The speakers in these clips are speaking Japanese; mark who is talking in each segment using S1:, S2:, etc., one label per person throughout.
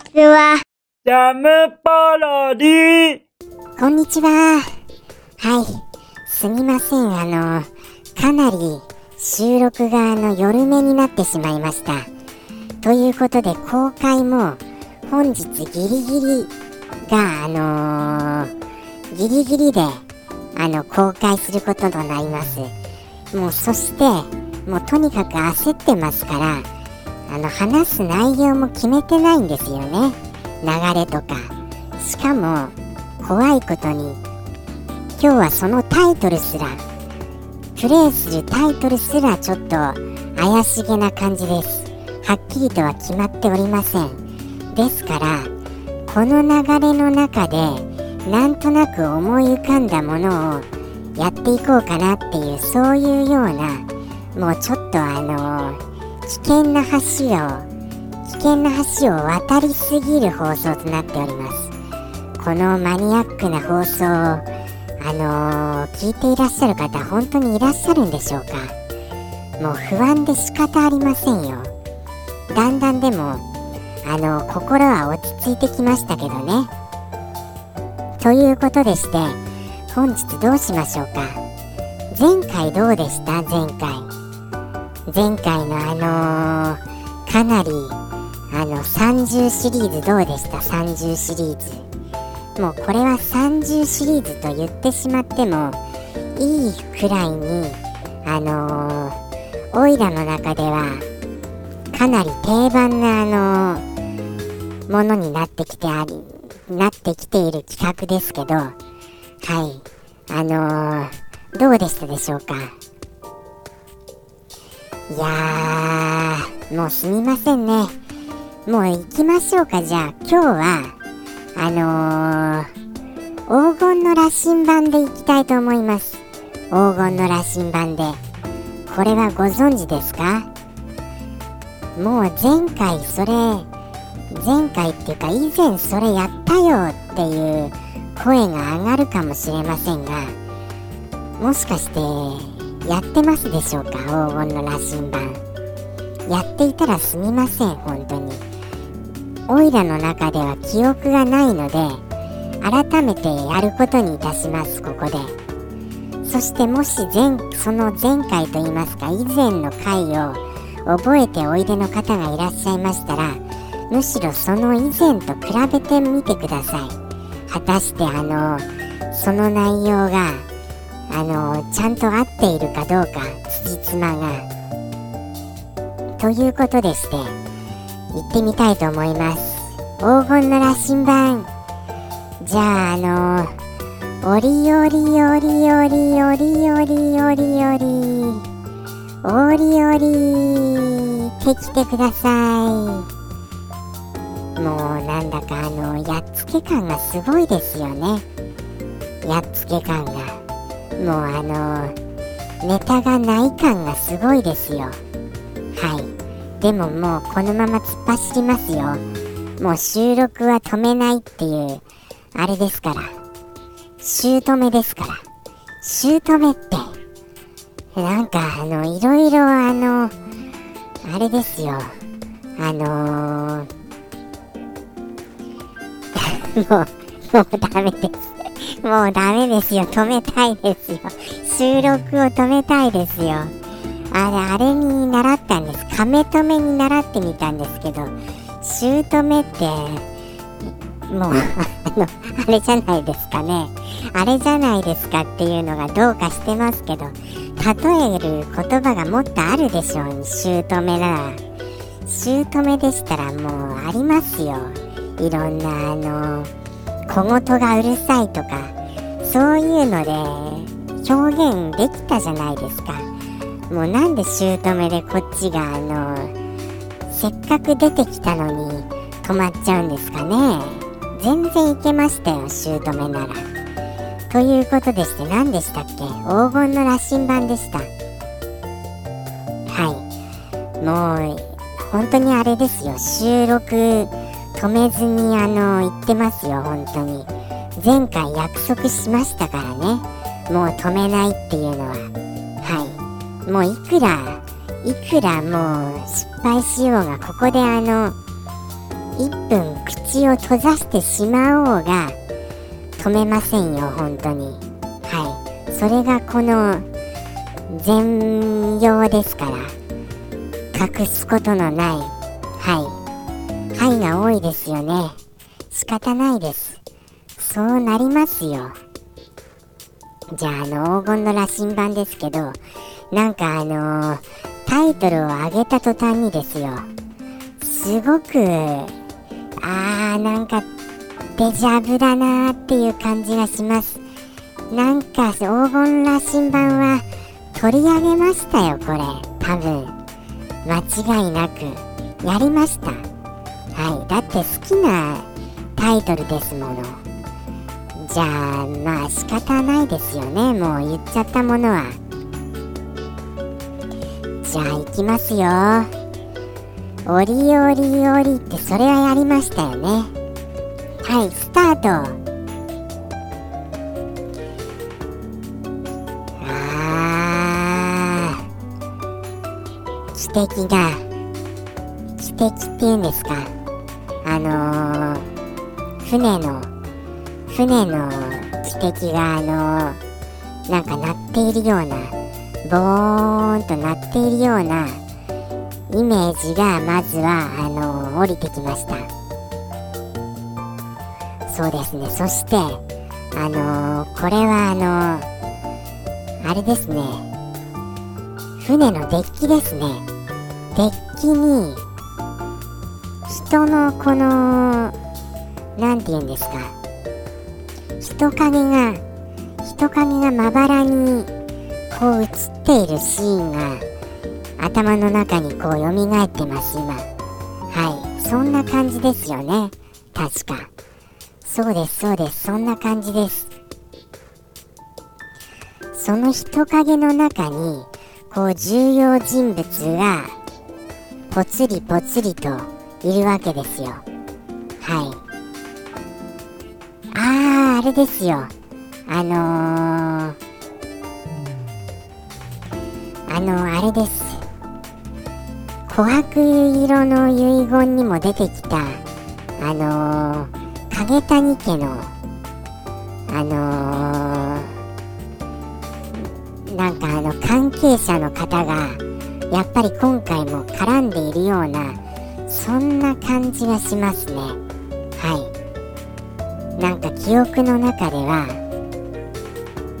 S1: ちは。
S2: ジャムパロディ
S3: こんにちは。はい。すみません。あの、かなり収録があの夜目になってしまいました。ということで公開も本日ギリギリがあのーギリギリであの公開することとなります。もうそしてもうとにかく焦ってますからあの話す内容も決めてないんですよね。流れとか。しかも怖いことに今日はそのタイトルすらプレイするタイトルすらちょっと怪しげな感じですはっきりとは決まっておりませんですからこの流れの中でなんとなく思い浮かんだものをやっていこうかなっていうそういうようなもうちょっとあの危険な橋を危険な橋を渡りすぎる放送となっております。このマニアックな放送をあのー聞いていらっしゃる方本当にいらっしゃるんでしょうか？もう不安で仕方ありませんよ。だんだんでもあの心は落ち着いてきましたけどね。ということでして本日どうしましょうか？前回どうでした？前回。前回のあのーかなりあの30シリーズどうでした？30シリーズ。もうこれは30シリーズと言ってしまってもいいくらいにあのー、オイラの中ではかなり定番なあのーものになってきてありなってきている企画ですけどはい。あのー、どうでしたでしょうか？いやーもうすみませんね。もう行きましょうか。じゃあ今日はあのー、黄金の羅針盤でいきたいと思います。黄金の羅針盤で。これはご存知ですか？もう前回それ前回っていうか以前それやったよっていう声が上がるかもしれませんがもしかしてやってますでしょうか黄金の羅針盤。やっていたらすみません本当に。オイラの中では記憶がないので改めてやることにいたしますここで。そしてもし前その前回といいますか以前の回を覚えておいでの方がいらっしゃいましたらむしろその以前と比べてみてください。果たしてあのその内容があのちゃんと合っているかどうか辻褄が。ということでして行ってみたいと思います。黄金の羅針盤。じゃああのおりおりおりおりおりおりおりおりおりおりってきてください。もうなんだかあのやっつけ感がすごいですよね。やっつけ感が。もうあのネタがない感がすごいですよ。はい。でももうこのまま突っ走りますよ。もう収録は止めないっていうあれですから。姑ですから。姑って。なんかあのいろいろあのあれですよ。あのー、もうもうダメです。もうダメですよ。止めたいですよ。収録を止めたいですよ。あれあれに習ったんです。亀止めに習ってみたんですけど姑ってもうあのあれじゃないですかね。あれじゃないですかっていうのがどうかしてますけど例える言葉がもっとあるでしょう姑なら。姑でしたらもうありますよ。いろんなあの小言がうるさいとかそういうので表現できたじゃないですか。もうなんで姑でこっちがあのせっかく出てきたのに止まっちゃうんですかね。全然いけましたよ姑なら。ということでして何でしたっけ？黄金の羅針盤でした。はい。もう本当にあれですよ。収録止めずにあの言ってますよ本当に。前回約束しましたからね。もう止めないっていうのは。はい。もういくらいくらもう失敗しようがここであの1分口を閉ざしてしまおうが止めませんよ本当に。はい。それがこの全容ですから。隠すことのない。はい。はいが多いですよね。仕方ないです。そうなりますよ。じゃああの黄金の羅針盤ですけどなんかあのー、タイトルを上げた途端にですよ。すごくあーなんかデジャブだなーっていう感じがします。なんか黄金羅針盤は取り上げましたよこれ。多分。間違いなく。やりました。はい。だって好きなタイトルですもの。じゃあまあ仕方ないですよね。もう言っちゃったものは。じゃあ行きますよ。おりおりおりってそれはやりましたよね。はいスタート。あー。知的な知的っていうんですか。あのー、船の船の汽笛があの、なんか鳴っているようなボーンと鳴っているようなイメージがまずはあの降りてきました。そうですね。そしてあのこれはあのあれですね。船のデッキですね。デッキに人のこの何て言うんですか。人影が人影がまばらにこう映っているシーンが頭の中にこう蘇ってます今。はい。そんな感じですよね。確か。そうですそうです。そんな感じです。その人影の中にこう重要人物がぽつりぽつりといるわけですよ。はい。あああれですよ。あのーあのあれです。琥珀色の遺言にも出てきたあのー、影谷家のあのー、なんかあの関係者の方がやっぱり今回も絡んでいるようなそんな感じがしますね。なんか記憶の中では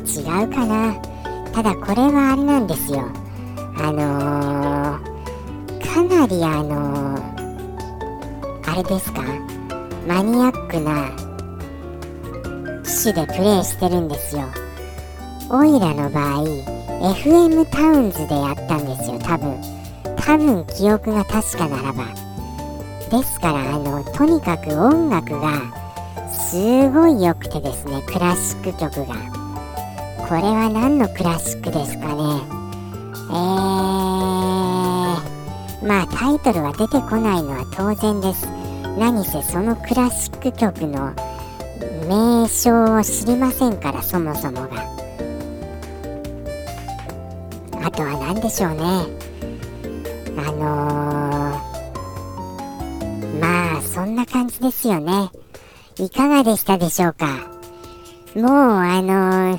S3: 違うかな。ただこれはあれなんですよ。あのー、かなりあのー、あれですか。マニアックな機種でプレイしてるんですよ。オイラの場合 FM タウンズでやったんですよ多分。多分記憶が確かならば。ですからあのとにかく音楽がすごい良くてですねクラシック曲が。これは何のクラシックですかね？えー、まあタイトルは出てこないのは当然です。何せそのクラシック曲の名称を知りませんからそもそもが。あとは何でしょうね？あのー、まあそんな感じですよね。いかがでしたでしょうか？もうあのー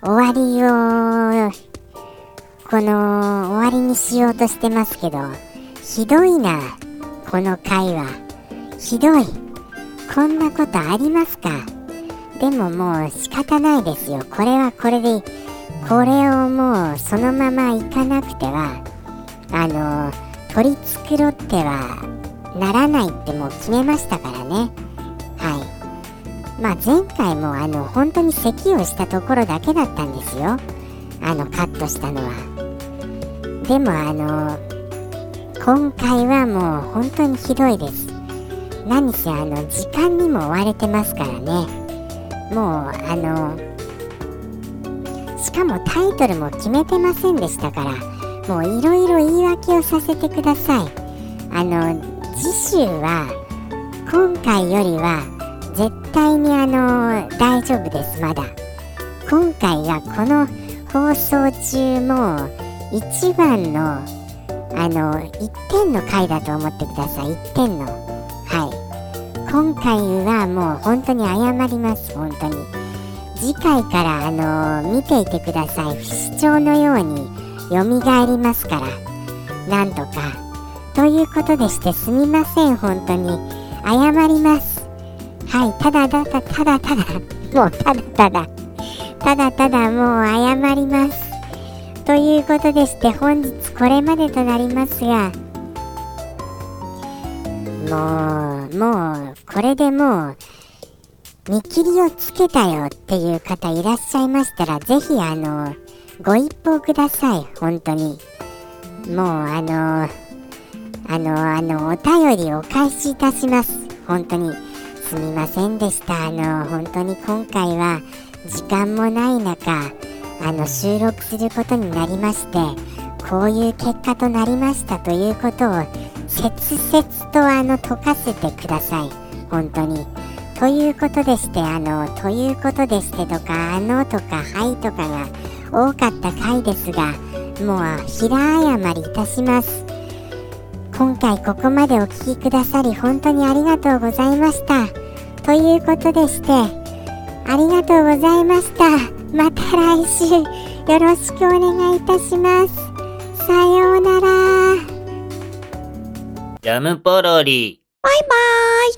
S3: 終わりをこの終わりにしようとしてますけどひどいなこの会話。ひどい。こんなことありますか？でももう仕方ないですよ。これはこれでこれをもうそのままいかなくてはあの取り繕ってはならないってもう決めましたからね。まあ、前回もあの本当に咳をしたところだけだったんですよ。あのカットしたのは。でもあの今回はもう本当にひどいです。何せあの時間にも追われてますからね。もうあのしかもタイトルも決めてませんでしたからもういろいろ言い訳をさせてください。あの次週は今回よりは絶対にあの大丈夫ですまだ。今回がこの放送中も一番のあの1点の回だと思ってください。1点の。はい。今回はもう本当に謝ります本当に。次回からあの見ていてください。不死鳥のように蘇りますから。なんとか。ということでしてすみません本当に。謝ります。はいただただただただもうただただ。ただただもう謝ります。ということでして本日これまでとなりますがもうもうこれでもう見切りをつけたよっていう方いらっしゃいましたらぜひあのご一報ください。本当に。もうあのあのあのお便りお返しいたします。本当に。すみませんでした。あの本当に今回は時間もない中あの収録することになりましてこういう結果となりましたということを切々とあの解かせてください。本当に。ということでしてあのということでしてとかあのとかはいとかが多かった回ですがもう平謝りいたします。今回ここまでお聞きくださり本当にありがとうございました。ということでしてありがとうございました。また来週よろしくお願いいたします。さようなら。
S2: ジャムポロリ。
S1: バイバーイ